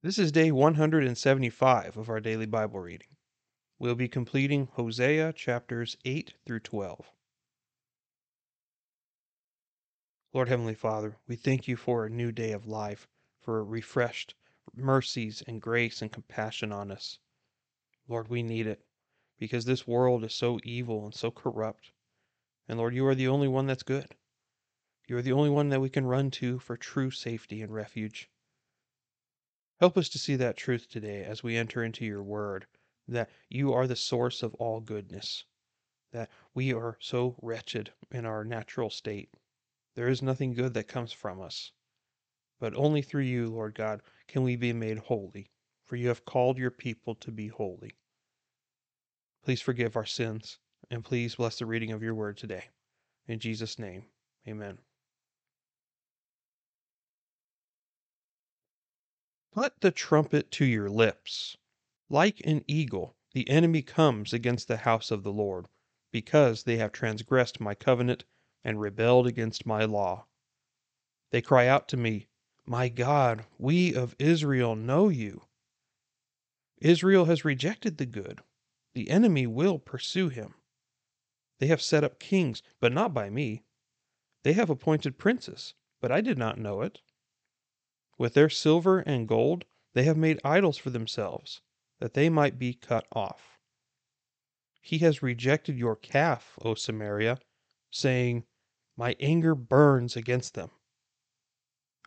This is day 175 of our daily Bible reading. We'll be completing Hosea chapters 8 through 12. Lord Heavenly Father, we thank you for a new day of life, for refreshed mercies and grace and compassion on us. Lord, we need it because this world is so evil and so corrupt. And Lord, you are the only one that's good. You are the only one that we can run to for true safety and refuge. Help us to see that truth today as we enter into your word, that you are the source of all goodness, that we are so wretched in our natural state. There is nothing good that comes from us, but only through you, Lord God, can we be made holy, for you have called your people to be holy. Please forgive our sins, and please bless the reading of your word today. In Jesus' name, amen. Put the trumpet to your lips. Like an eagle, the enemy comes against the house of the Lord, because they have transgressed my covenant and rebelled against my law. They cry out to me, My God, we of Israel know you. Israel has rejected the good. The enemy will pursue him. They have set up kings, but not by me. They have appointed princes, but I did not know it. With their silver and gold they have made idols for themselves, that they might be cut off. He has rejected your calf, O Samaria, saying, My anger burns against them.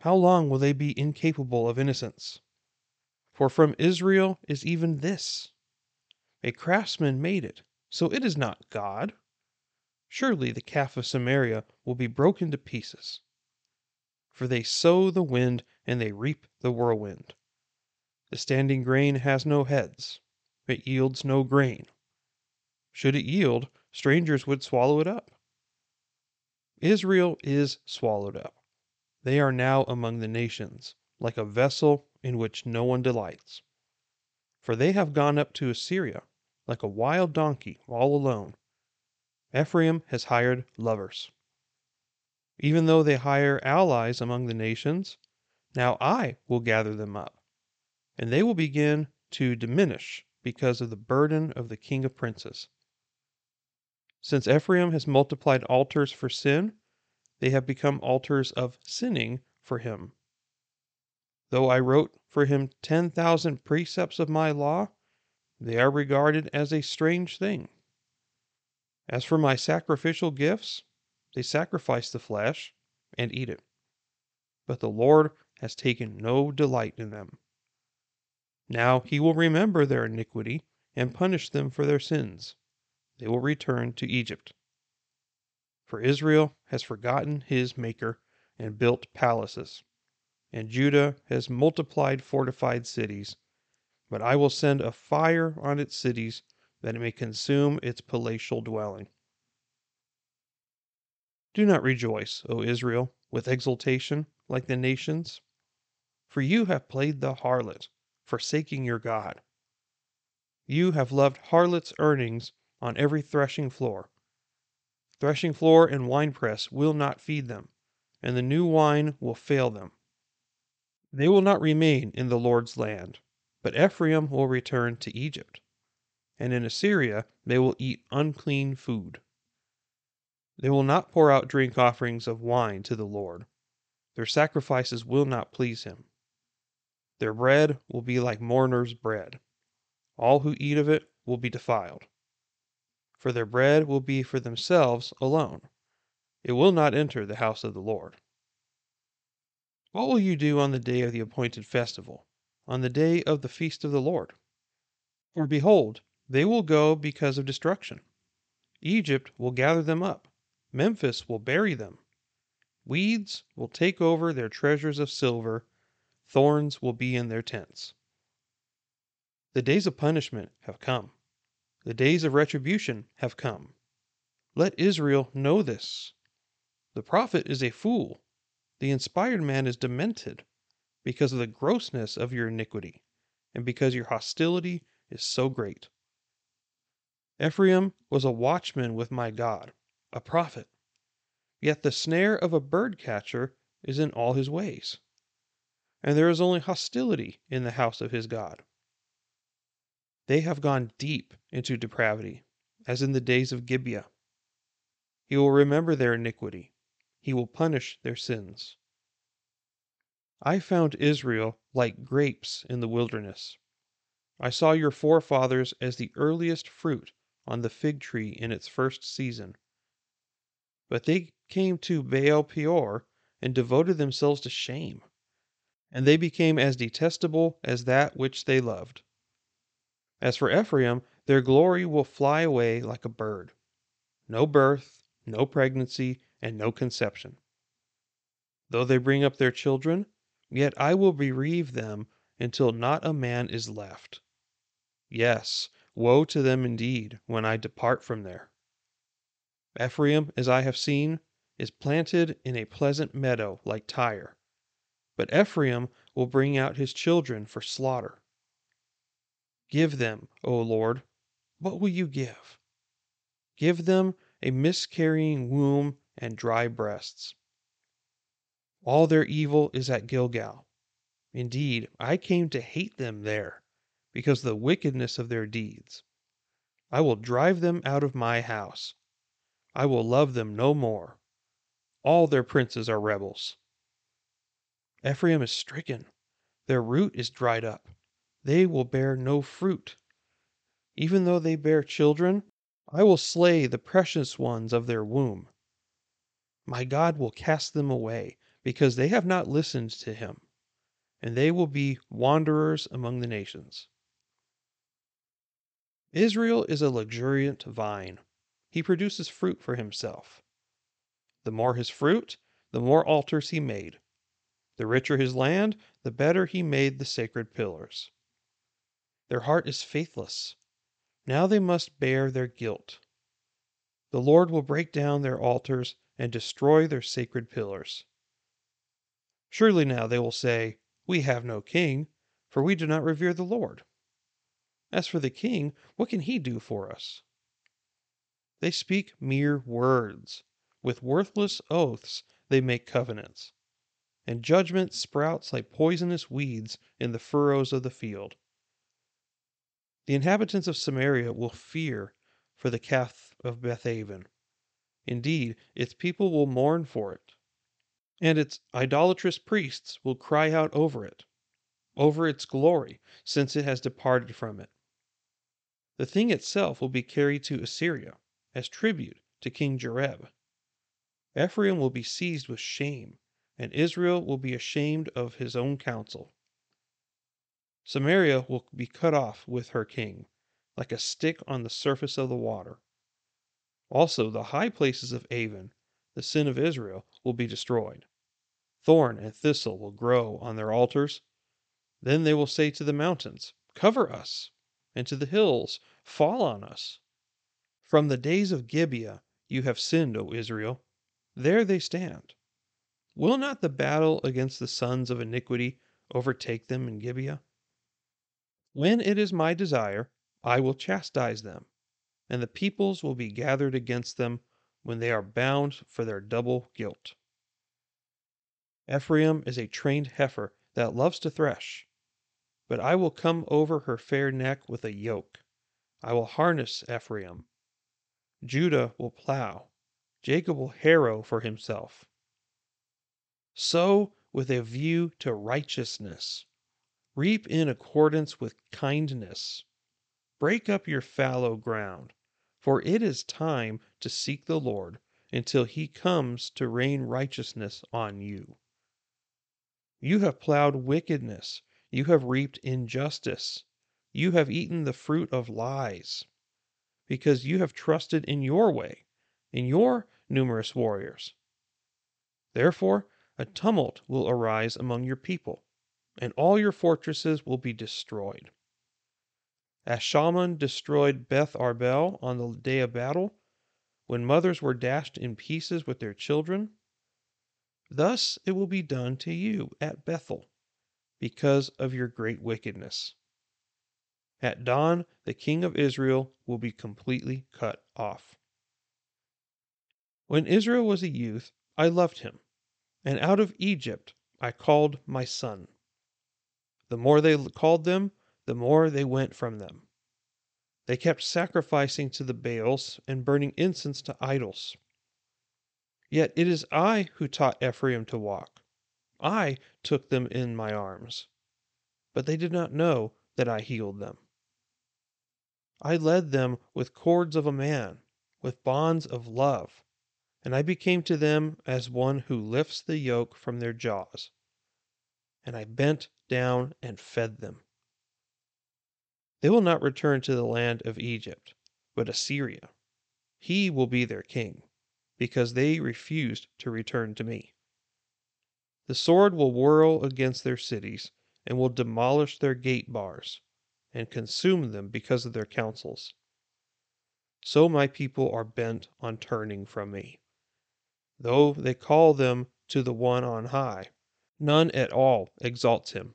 How long will they be incapable of innocence? For from Israel is even this A craftsman made it, so it is not God. Surely the calf of Samaria will be broken to pieces for they sow the wind and they reap the whirlwind. The standing grain has no heads, it yields no grain. Should it yield, strangers would swallow it up. Israel is swallowed up. They are now among the nations, like a vessel in which no one delights. For they have gone up to Assyria, like a wild donkey, all alone. Ephraim has hired lovers even though they hire allies among the nations. Now I will gather them up, and they will begin to diminish because of the burden of the king of princes. Since Ephraim has multiplied altars for sin, they have become altars of sinning for him. Though I wrote for him ten thousand precepts of my law, they are regarded as a strange thing. As for my sacrificial gifts, they sacrifice the flesh and eat it. But the Lord has taken no delight in them. Now he will remember their iniquity and punish them for their sins. They will return to Egypt. For Israel has forgotten his Maker and built palaces, and Judah has multiplied fortified cities. But I will send a fire on its cities that it may consume its palatial dwelling. Do not rejoice, O Israel, with exultation like the nations, for you have played the harlot, forsaking your God. You have loved harlots' earnings on every threshing floor. Threshing floor and winepress will not feed them, and the new wine will fail them. They will not remain in the Lord's land, but Ephraim will return to Egypt, and in Assyria they will eat unclean food. They will not pour out drink offerings of wine to the Lord. Their sacrifices will not please him. Their bread will be like mourners' bread. All who eat of it will be defiled. For their bread will be for themselves alone. It will not enter the house of the Lord. What will you do on the day of the appointed festival, on the day of the feast of the Lord? For behold, they will go because of destruction. Egypt will gather them up Memphis will bury them. Weeds will take over their treasures of silver, thorns will be in their tents. The days of punishment have come. The days of retribution have come. Let Israel know this. The prophet is a fool. The inspired man is demented because of the grossness of your iniquity and because your hostility is so great. Ephraim was a watchman with my God a prophet. Yet the snare of a bird catcher is in all his ways. and there is only hostility in the house of his God. They have gone deep into depravity, as in the days of Gibeah. He will remember their iniquity, he will punish their sins. I found Israel like grapes in the wilderness. I saw your forefathers as the earliest fruit on the fig tree in its first season. But they came to Baal Peor and devoted themselves to shame, and they became as detestable as that which they loved. As for Ephraim, their glory will fly away like a bird. No birth, no pregnancy, and no conception. Though they bring up their children, yet I will bereave them until not a man is left. Yes, woe to them indeed when I depart from there. Ephraim, as I have seen, is planted in a pleasant meadow like Tyre, but Ephraim will bring out his children for slaughter. Give them, O Lord, what will you give? Give them a miscarrying womb and dry breasts. All their evil is at Gilgal. Indeed, I came to hate them there, because of the wickedness of their deeds. I will drive them out of my house. I will love them no more. All their princes are rebels. Ephraim is stricken, their root is dried up. They will bear no fruit. Even though they bear children, I will slay the precious ones of their womb. My God will cast them away because they have not listened to him, and they will be wanderers among the nations. Israel is a luxuriant vine. He produces fruit for himself. The more his fruit, the more altars he made. The richer his land, the better he made the sacred pillars. Their heart is faithless. Now they must bear their guilt. The Lord will break down their altars and destroy their sacred pillars. Surely now they will say, We have no king, for we do not revere the Lord. As for the king, what can he do for us? They speak mere words. With worthless oaths they make covenants. And judgment sprouts like poisonous weeds in the furrows of the field. The inhabitants of Samaria will fear for the calf of Bethaven. Indeed, its people will mourn for it and its idolatrous priests will cry out over it, over its glory, since it has departed from it. The thing itself will be carried to Assyria as tribute to King Jareb. Ephraim will be seized with shame, and Israel will be ashamed of his own counsel. Samaria will be cut off with her king, like a stick on the surface of the water. Also, the high places of Aven, the sin of Israel, will be destroyed. Thorn and thistle will grow on their altars. Then they will say to the mountains, Cover us, and to the hills, Fall on us. From the days of Gibeah you have sinned, O Israel. There they stand. Will not the battle against the sons of iniquity overtake them in Gibeah? When it is my desire, I will chastise them, and the peoples will be gathered against them when they are bound for their double guilt. Ephraim is a trained heifer that loves to thresh. But I will come over her fair neck with a yoke. I will harness Ephraim. Judah will plow. Jacob will harrow for himself. Sow with a view to righteousness. Reap in accordance with kindness. Break up your fallow ground, for it is time to seek the Lord until he comes to rain righteousness on you. You have plowed wickedness. You have reaped injustice. You have eaten the fruit of lies. Because you have trusted in your way, in your numerous warriors. Therefore, a tumult will arise among your people, and all your fortresses will be destroyed. As Shalman destroyed Beth Arbel on the day of battle, when mothers were dashed in pieces with their children, Thus it will be done to you at Bethel, because of your great wickedness. At dawn, the king of Israel will be completely cut off. When Israel was a youth, I loved him, and out of Egypt I called my son. The more they called them, the more they went from them. They kept sacrificing to the Baals and burning incense to idols. Yet it is I who taught Ephraim to walk. I took them in my arms. But they did not know that I healed them. I led them with cords of a man, with bonds of love, and I became to them as one who lifts the yoke from their jaws. And I bent down and fed them. They will not return to the land of Egypt, but Assyria. He will be their king, because they refused to return to me. The sword will whirl against their cities, and will demolish their gate bars, and consume them because of their counsels. So my people are bent on turning from me. Though they call them to the one on high, none at all exalts him.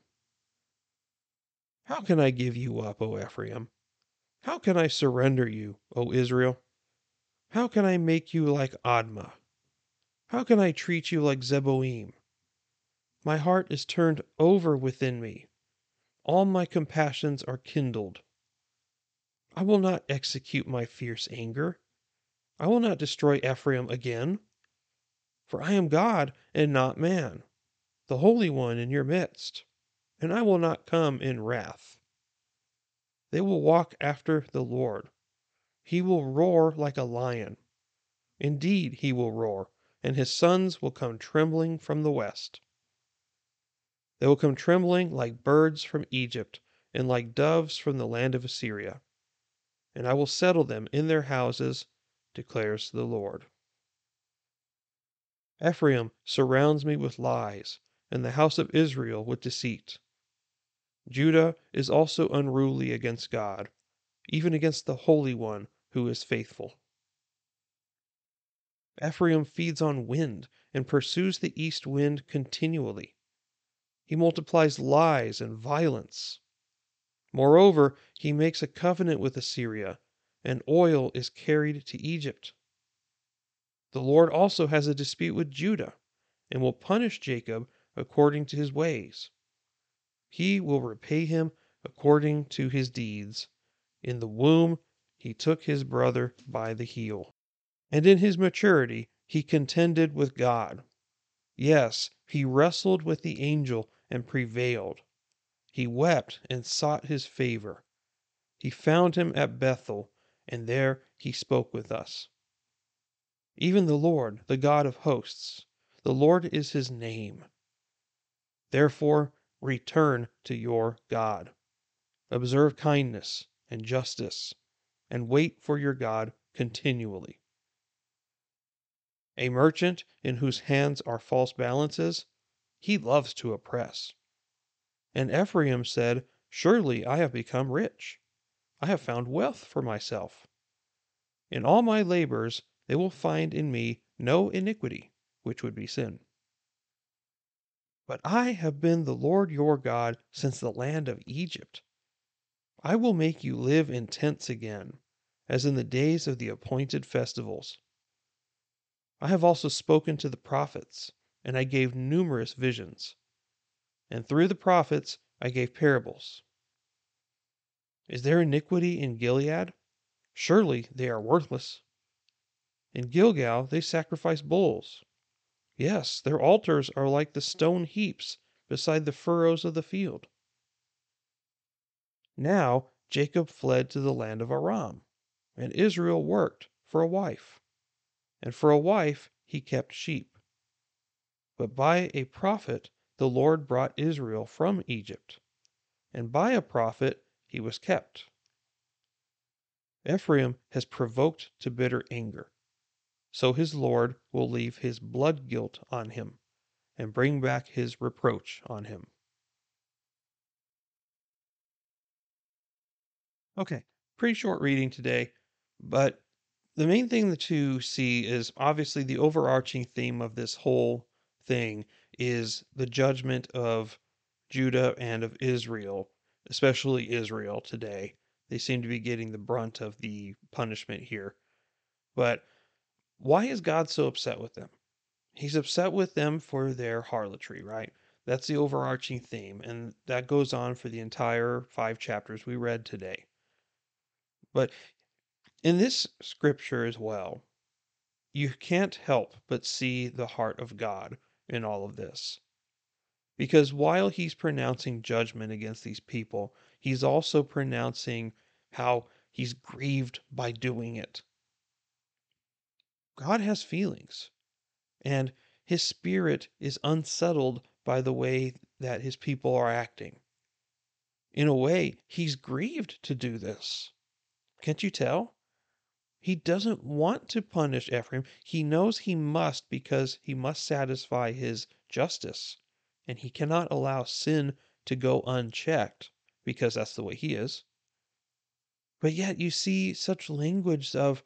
How can I give you up, O Ephraim? How can I surrender you, O Israel? How can I make you like Admah? How can I treat you like Zeboim? My heart is turned over within me. All my compassions are kindled. I will not execute my fierce anger. I will not destroy Ephraim again. For I am God and not man, the Holy One in your midst and I will not come in wrath. They will walk after the Lord. He will roar like a lion. Indeed, he will roar, and his sons will come trembling from the west. They will come trembling like birds from Egypt, and like doves from the land of Assyria. And I will settle them in their houses, declares the Lord. Ephraim surrounds me with lies, and the house of Israel with deceit. Judah is also unruly against God, even against the Holy One who is faithful. Ephraim feeds on wind and pursues the east wind continually. He multiplies lies and violence. Moreover, he makes a covenant with Assyria, and oil is carried to Egypt. The Lord also has a dispute with Judah, and will punish Jacob according to his ways. He will repay him according to his deeds. In the womb he took his brother by the heel. And in his maturity he contended with God. Yes, he wrestled with the angel and prevailed. He wept and sought his favor. He found him at Bethel, and there he spoke with us. Even the Lord, the God of hosts, the Lord is his name. Therefore, return to your God. Observe kindness and justice, and wait for your God continually. A merchant in whose hands are false balances, he loves to oppress. And Ephraim said, Surely I have become rich. I have found wealth for myself. In all my labors, they will find in me no iniquity, which would be sin. But I have been the Lord your God since the land of Egypt. I will make you live in tents again, as in the days of the appointed festivals. I have also spoken to the prophets, and I gave numerous visions. And through the prophets I gave parables. Is there iniquity in Gilead? Surely they are worthless. In Gilgal they sacrifice bulls. Yes, their altars are like the stone heaps beside the furrows of the field. Now Jacob fled to the land of Aram, and Israel worked for a wife, and for a wife he kept sheep. But by a prophet the Lord brought Israel from Egypt, and by a prophet he was kept. Ephraim has provoked to bitter anger so his Lord will leave his blood guilt on him and bring back his reproach on him. Okay, pretty short reading today, but the main thing to see is obviously the overarching theme of this whole thing is the judgment of Judah and of Israel, especially Israel today. They seem to be getting the brunt of the punishment here. But why is God so upset with them? He's upset with them for their harlotry, right? That's the overarching theme, and that goes on for the entire five chapters we read today. But in this scripture as well, you can't help but see the heart of God in all of this. Because while he's pronouncing judgment against these people, he's also pronouncing how he's grieved by doing it. God has feelings, and his spirit is unsettled by the way that his people are acting. In a way, he's grieved to do this. Can't you tell? He doesn't want to punish Ephraim. He knows he must because he must satisfy his justice. And he cannot allow sin to go unchecked because that's the way he is. But yet you see such language of,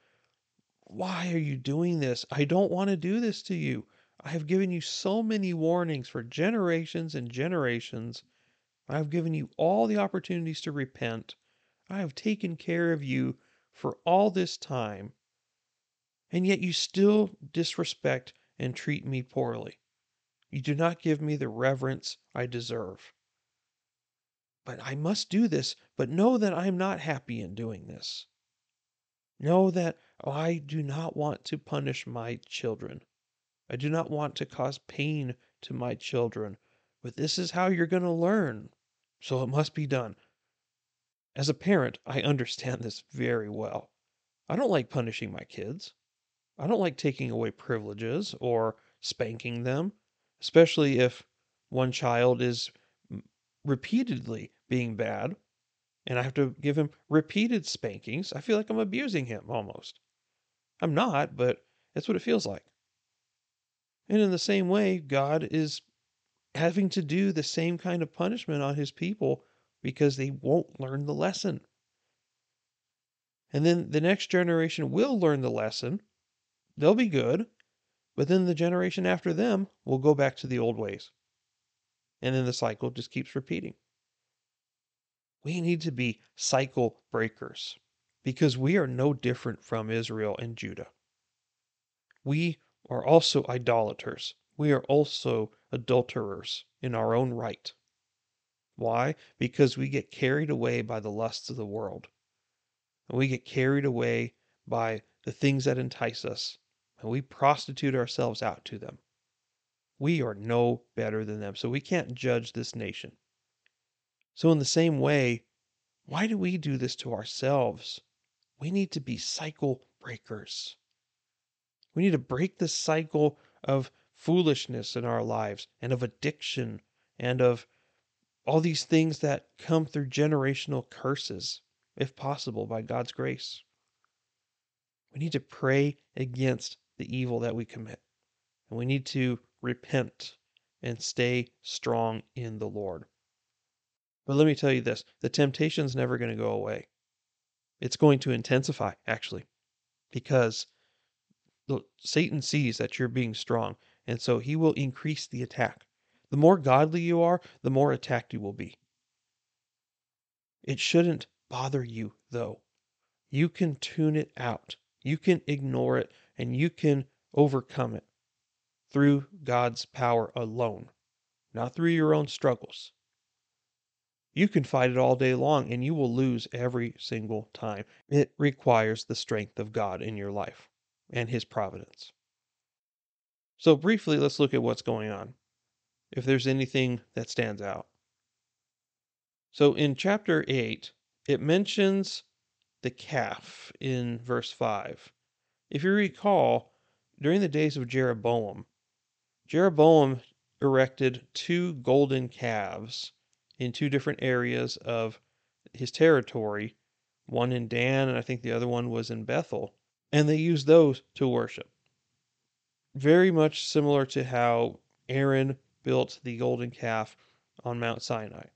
why are you doing this? I don't want to do this to you. I have given you so many warnings for generations and generations. I have given you all the opportunities to repent. I have taken care of you for all this time. And yet you still disrespect and treat me poorly. You do not give me the reverence I deserve. But I must do this, but know that I am not happy in doing this. Know that I do not want to punish my children. I do not want to cause pain to my children, but this is how you're going to learn. So it must be done. As a parent, I understand this very well. I don't like punishing my kids. I don't like taking away privileges or spanking them, especially if one child is repeatedly being bad and I have to give him repeated spankings. I feel like I'm abusing him almost. I'm not, but that's what it feels like. And in the same way, God is having to do the same kind of punishment on his people because they won't learn the lesson. And then the next generation will learn the lesson. They'll be good. But then the generation after them will go back to the old ways. And then the cycle just keeps repeating. We need to be cycle breakers because we are no different from Israel and Judah. We are also idolaters. We are also adulterers in our own right. Why? Because we get carried away by the lusts of the world. And we get carried away by the things that entice us, and we prostitute ourselves out to them. We are no better than them, so we can't judge this nation. So, in the same way, why do we do this to ourselves? We need to be cycle breakers. We need to break the cycle of foolishness in our lives and of addiction and of all these things that come through generational curses, if possible, by God's grace. We need to pray against the evil that we commit. And we need to repent and stay strong in the Lord. But let me tell you this the temptation's never going to go away. It's going to intensify, actually, because Satan sees that you're being strong, and so he will increase the attack. The more godly you are, the more attacked you will be. It shouldn't bother you, though. You can tune it out, you can ignore it, and you can overcome it through God's power alone, not through your own struggles. You can fight it all day long and you will lose every single time. It requires the strength of God in your life and His providence. So, briefly, let's look at what's going on if there's anything that stands out. So in chapter 8, it mentions the calf in verse 5. If you recall, during the days of Jeroboam, Jeroboam erected two golden calves in two different areas of his territory, one in Dan, and I think the other one was in Bethel, and they used those to worship. Very much similar to how Aaron built the golden calf on Mount Sinai.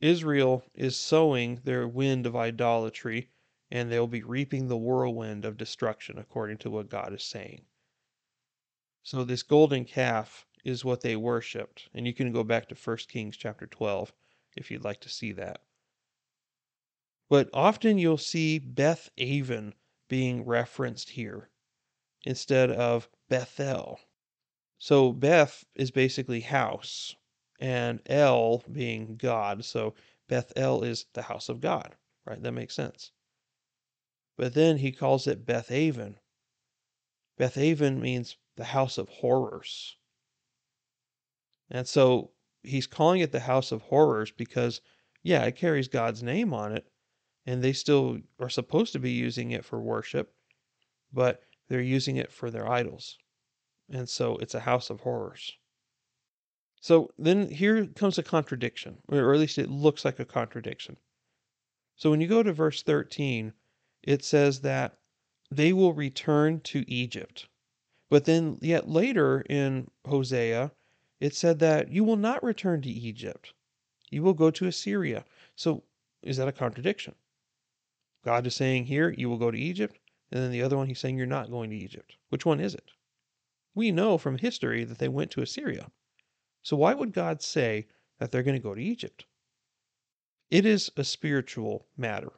Israel is sowing their wind of idolatry, and they'll be reaping the whirlwind of destruction, according to what God is saying. So, this golden calf is what they worshiped, and you can go back to 1 Kings chapter 12 if you'd like to see that. But often you'll see Beth Aven being referenced here instead of Bethel. So Beth is basically house, and El being God. So Bethel is the house of God, right? That makes sense. But then he calls it Bethaven. Bethaven means the house of horrors. And so he's calling it the house of horrors because, yeah, it carries God's name on it, and they still are supposed to be using it for worship, but they're using it for their idols. And so it's a house of horrors. So then here comes a contradiction, or at least it looks like a contradiction. So when you go to verse 13, it says that they will return to Egypt. But then, yet later in Hosea, it said that you will not return to Egypt. You will go to Assyria. So is that a contradiction? God is saying here, you will go to Egypt. And then the other one, he's saying you're not going to Egypt. Which one is it? We know from history that they went to Assyria. So why would God say that they're going to go to Egypt? It is a spiritual matter.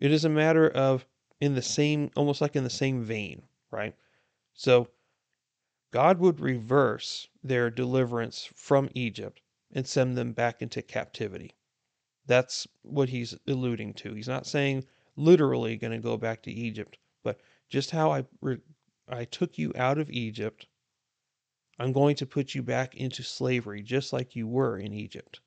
It is a matter of in the same, almost like in the same vein, right? So God would reverse their deliverance from Egypt and send them back into captivity. That's what he's alluding to. He's not saying literally going to go back to Egypt, but just how I re- I took you out of Egypt, I'm going to put you back into slavery just like you were in Egypt.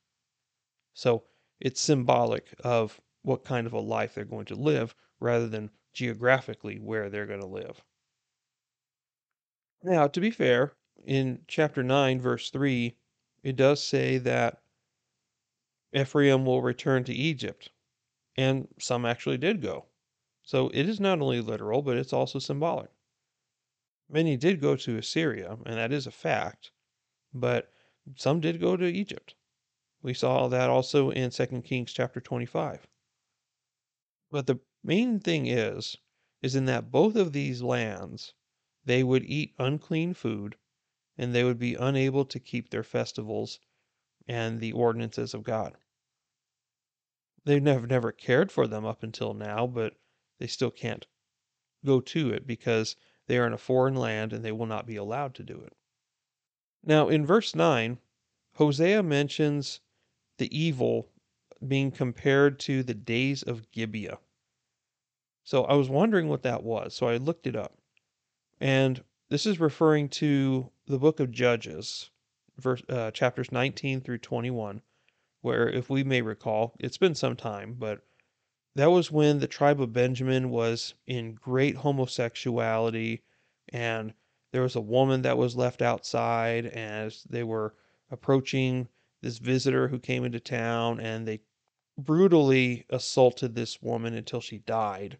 So it's symbolic of what kind of a life they're going to live rather than geographically where they're going to live. Now, to be fair, in chapter 9, verse 3, it does say that Ephraim will return to Egypt, and some actually did go. So it is not only literal, but it's also symbolic. Many did go to Assyria, and that is a fact, but some did go to Egypt. We saw that also in 2 Kings chapter 25. But the main thing is, is in that both of these lands, they would eat unclean food, and they would be unable to keep their festivals and the ordinances of God. They've never, never cared for them up until now, but they still can't go to it because they are in a foreign land and they will not be allowed to do it. Now, in verse 9, Hosea mentions the evil being compared to the days of Gibeah. So I was wondering what that was, so I looked it up. And this is referring to the book of Judges, verse, uh, chapters 19 through 21, where, if we may recall, it's been some time, but that was when the tribe of Benjamin was in great homosexuality, and there was a woman that was left outside as they were approaching this visitor who came into town, and they brutally assaulted this woman until she died.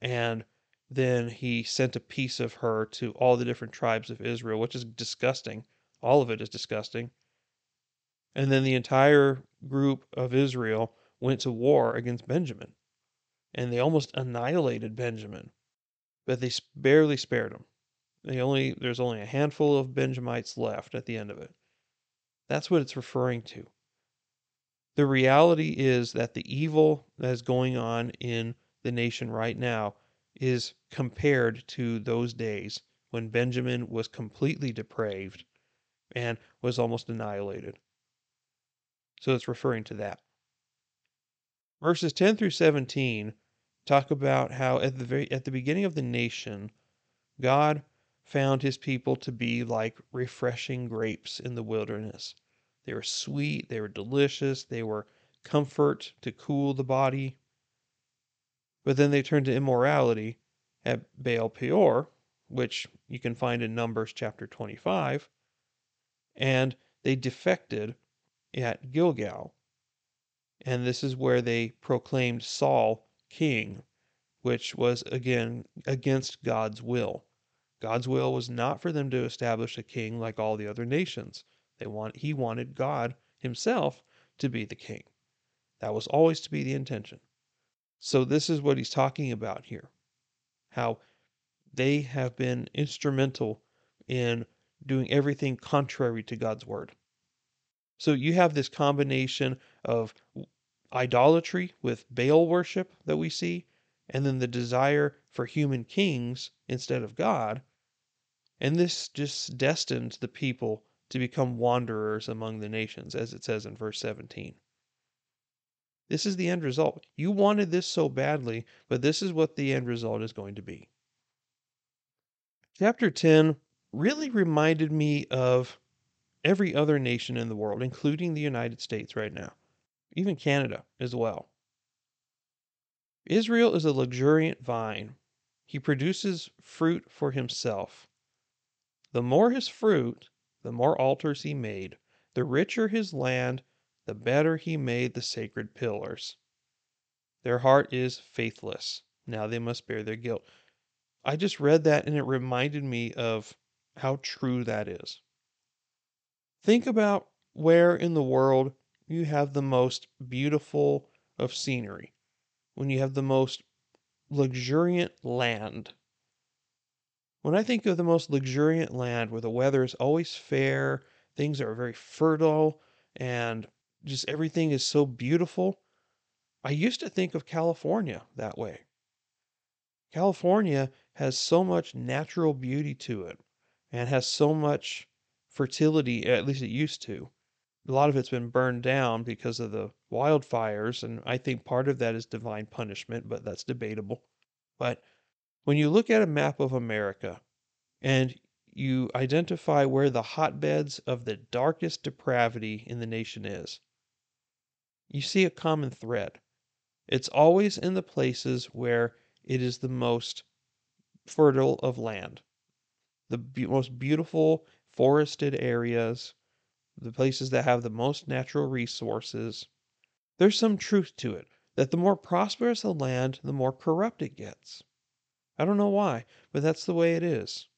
And then he sent a piece of her to all the different tribes of Israel, which is disgusting. All of it is disgusting. And then the entire group of Israel went to war against Benjamin. And they almost annihilated Benjamin. But they barely spared him. They only there's only a handful of Benjamites left at the end of it. That's what it's referring to. The reality is that the evil that is going on in the nation right now is compared to those days when Benjamin was completely depraved and was almost annihilated. So it's referring to that. Verses 10 through 17 talk about how at the very at the beginning of the nation, God found his people to be like refreshing grapes in the wilderness. They were sweet, they were delicious, they were comfort to cool the body. But then they turned to immorality at Baal Peor, which you can find in Numbers chapter 25, and they defected at Gilgal. And this is where they proclaimed Saul king, which was again against God's will. God's will was not for them to establish a king like all the other nations. They want he wanted God himself to be the king. That was always to be the intention. So this is what he's talking about here. How they have been instrumental in doing everything contrary to God's word. So you have this combination of idolatry with Baal worship that we see, and then the desire for human kings instead of God. And this just destined the people to become wanderers among the nations, as it says in verse 17. This is the end result. You wanted this so badly, but this is what the end result is going to be. Chapter 10 really reminded me of every other nation in the world, including the United States right now, even Canada as well. Israel is a luxuriant vine. He produces fruit for himself. The more his fruit, the more altars he made. The richer his land, the better he made the sacred pillars. Their heart is faithless. Now they must bear their guilt. I just read that and it reminded me of how true that is. Think about where in the world you have the most beautiful of scenery, when you have the most luxuriant land. When I think of the most luxuriant land where the weather is always fair, things are very fertile, and just everything is so beautiful. I used to think of California that way. California has so much natural beauty to it and has so much fertility, at least it used to. A lot of it's been burned down because of the wildfires, and I think part of that is divine punishment, but that's debatable. But when you look at a map of America and you identify where the hotbeds of the darkest depravity in the nation is, you see a common thread. It's always in the places where it is the most fertile of land, the be- most beautiful forested areas, the places that have the most natural resources. There's some truth to it that the more prosperous a land, the more corrupt it gets. I don't know why, but that's the way it is.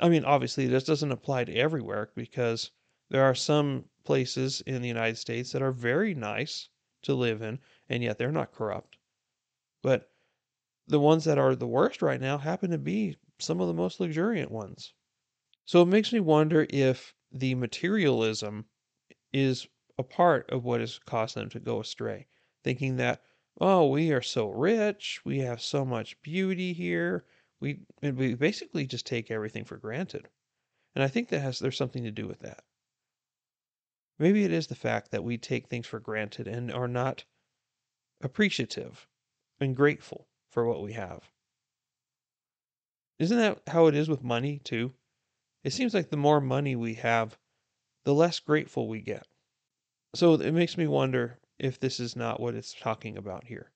I mean, obviously, this doesn't apply to everywhere because there are some places in the United States that are very nice to live in, and yet they're not corrupt. But the ones that are the worst right now happen to be some of the most luxuriant ones. So it makes me wonder if the materialism is a part of what has caused them to go astray, thinking that, oh, we are so rich, we have so much beauty here, we we basically just take everything for granted. And I think that has there's something to do with that. Maybe it is the fact that we take things for granted and are not appreciative and grateful for what we have. Isn't that how it is with money, too? It seems like the more money we have, the less grateful we get. So it makes me wonder if this is not what it's talking about here.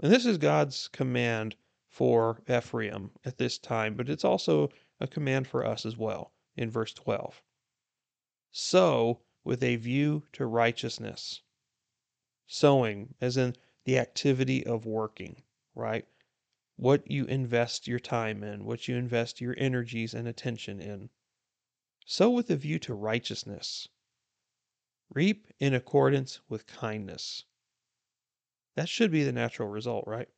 And this is God's command for Ephraim at this time, but it's also a command for us as well in verse 12 sow with a view to righteousness. Sowing, as in the activity of working, right? What you invest your time in, what you invest your energies and attention in. Sow with a view to righteousness. Reap in accordance with kindness. That should be the natural result, right?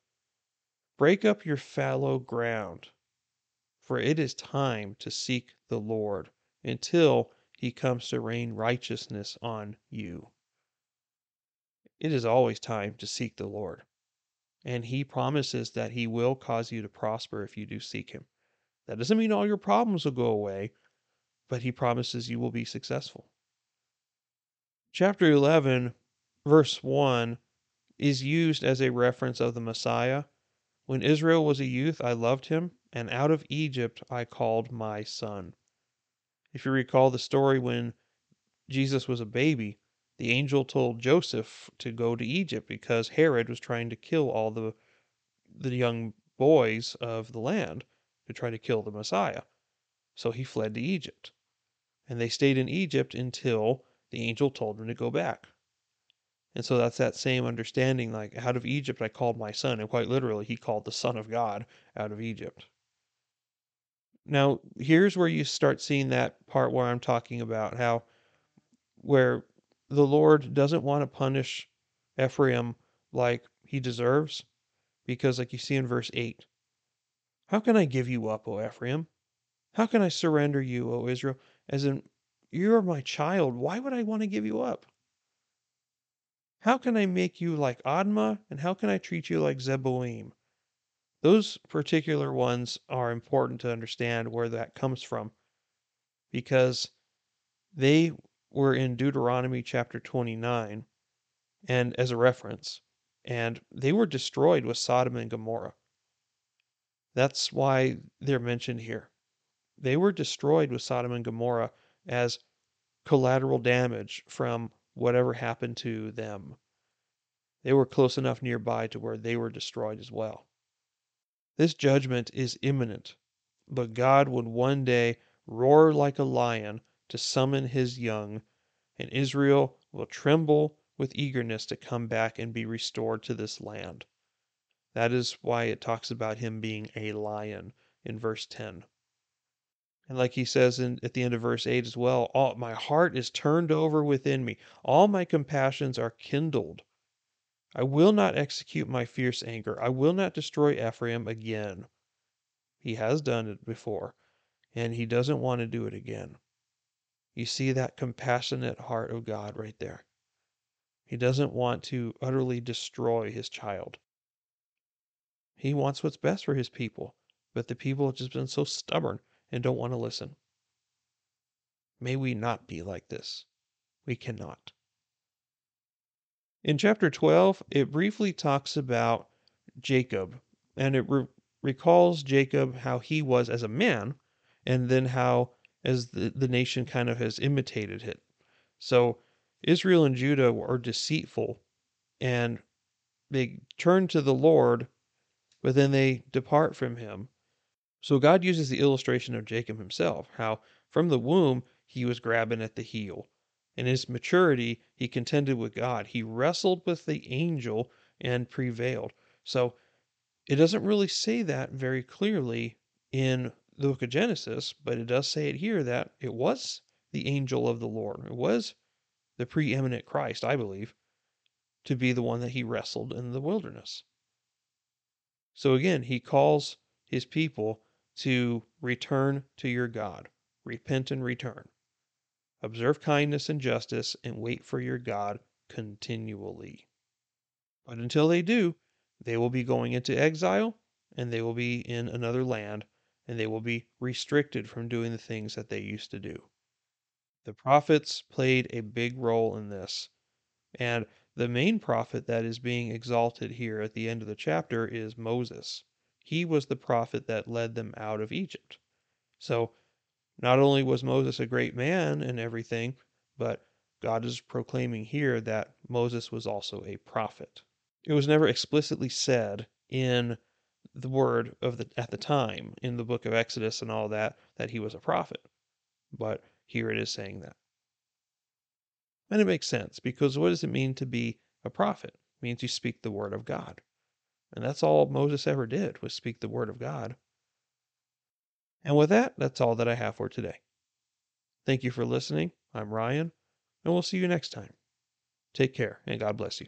Break up your fallow ground, for it is time to seek the Lord until he comes to rain righteousness on you. It is always time to seek the Lord. And he promises that he will cause you to prosper if you do seek him. That doesn't mean all your problems will go away, but he promises you will be successful. Chapter 11, verse 1, is used as a reference of the Messiah. When Israel was a youth, I loved him, and out of Egypt I called my son. If you recall the story when Jesus was a baby, the angel told Joseph to go to Egypt because Herod was trying to kill all the the young boys of the land to try to kill the Messiah. So he fled to Egypt. And they stayed in Egypt until the angel told him to go back. And so that's that same understanding like out of Egypt I called my son and quite literally he called the son of God out of Egypt. Now, here's where you start seeing that part where I'm talking about how where the Lord doesn't want to punish Ephraim like he deserves, because like you see in verse 8, how can I give you up, O Ephraim? How can I surrender you, O Israel? As in, you're my child. Why would I want to give you up? How can I make you like Admah, and how can I treat you like Zeboim? those particular ones are important to understand where that comes from because they were in Deuteronomy chapter 29 and as a reference and they were destroyed with Sodom and Gomorrah. That's why they're mentioned here. They were destroyed with Sodom and Gomorrah as collateral damage from whatever happened to them. They were close enough nearby to where they were destroyed as well. This judgment is imminent, but God would one day roar like a lion to summon his young, and Israel will tremble with eagerness to come back and be restored to this land. That is why it talks about him being a lion in verse 10. And like he says in, at the end of verse 8 as well, all, my heart is turned over within me. All my compassions are kindled. I will not execute my fierce anger. I will not destroy Ephraim again. He has done it before, and he doesn't want to do it again. You see that compassionate heart of God right there. He doesn't want to utterly destroy his child. He wants what's best for his people, but the people have just been so stubborn and don't want to listen. May we not be like this. We cannot. In chapter 12, it briefly talks about Jacob, and it re- recalls Jacob how he was as a man, and then how as the, the nation kind of has imitated it. So Israel and Judah are deceitful, and they turn to the Lord, but then they depart from him. So God uses the illustration of Jacob himself, how from the womb he was grabbing at the heel in his maturity, he contended with God. He wrestled with the angel and prevailed. So it doesn't really say that very clearly in the book of Genesis, but it does say it here that it was the angel of the Lord. It was the preeminent Christ, I believe, to be the one that he wrestled in the wilderness. So again, he calls his people to return to your God, repent and return. Observe kindness and justice, and wait for your God continually. But until they do, they will be going into exile, and they will be in another land, and they will be restricted from doing the things that they used to do. The prophets played a big role in this. And the main prophet that is being exalted here at the end of the chapter is Moses. He was the prophet that led them out of Egypt. So not only was Moses a great man and everything, but God is proclaiming here that Moses was also a prophet. It was never explicitly said in the word of the at the time in the book of Exodus and all that that he was a prophet. But here it is saying that. And it makes sense because what does it mean to be a prophet? It means you speak the word of God. And that's all Moses ever did was speak the word of God. And with that, that's all that I have for today. Thank you for listening. I'm Ryan, and we'll see you next time. Take care, and God bless you.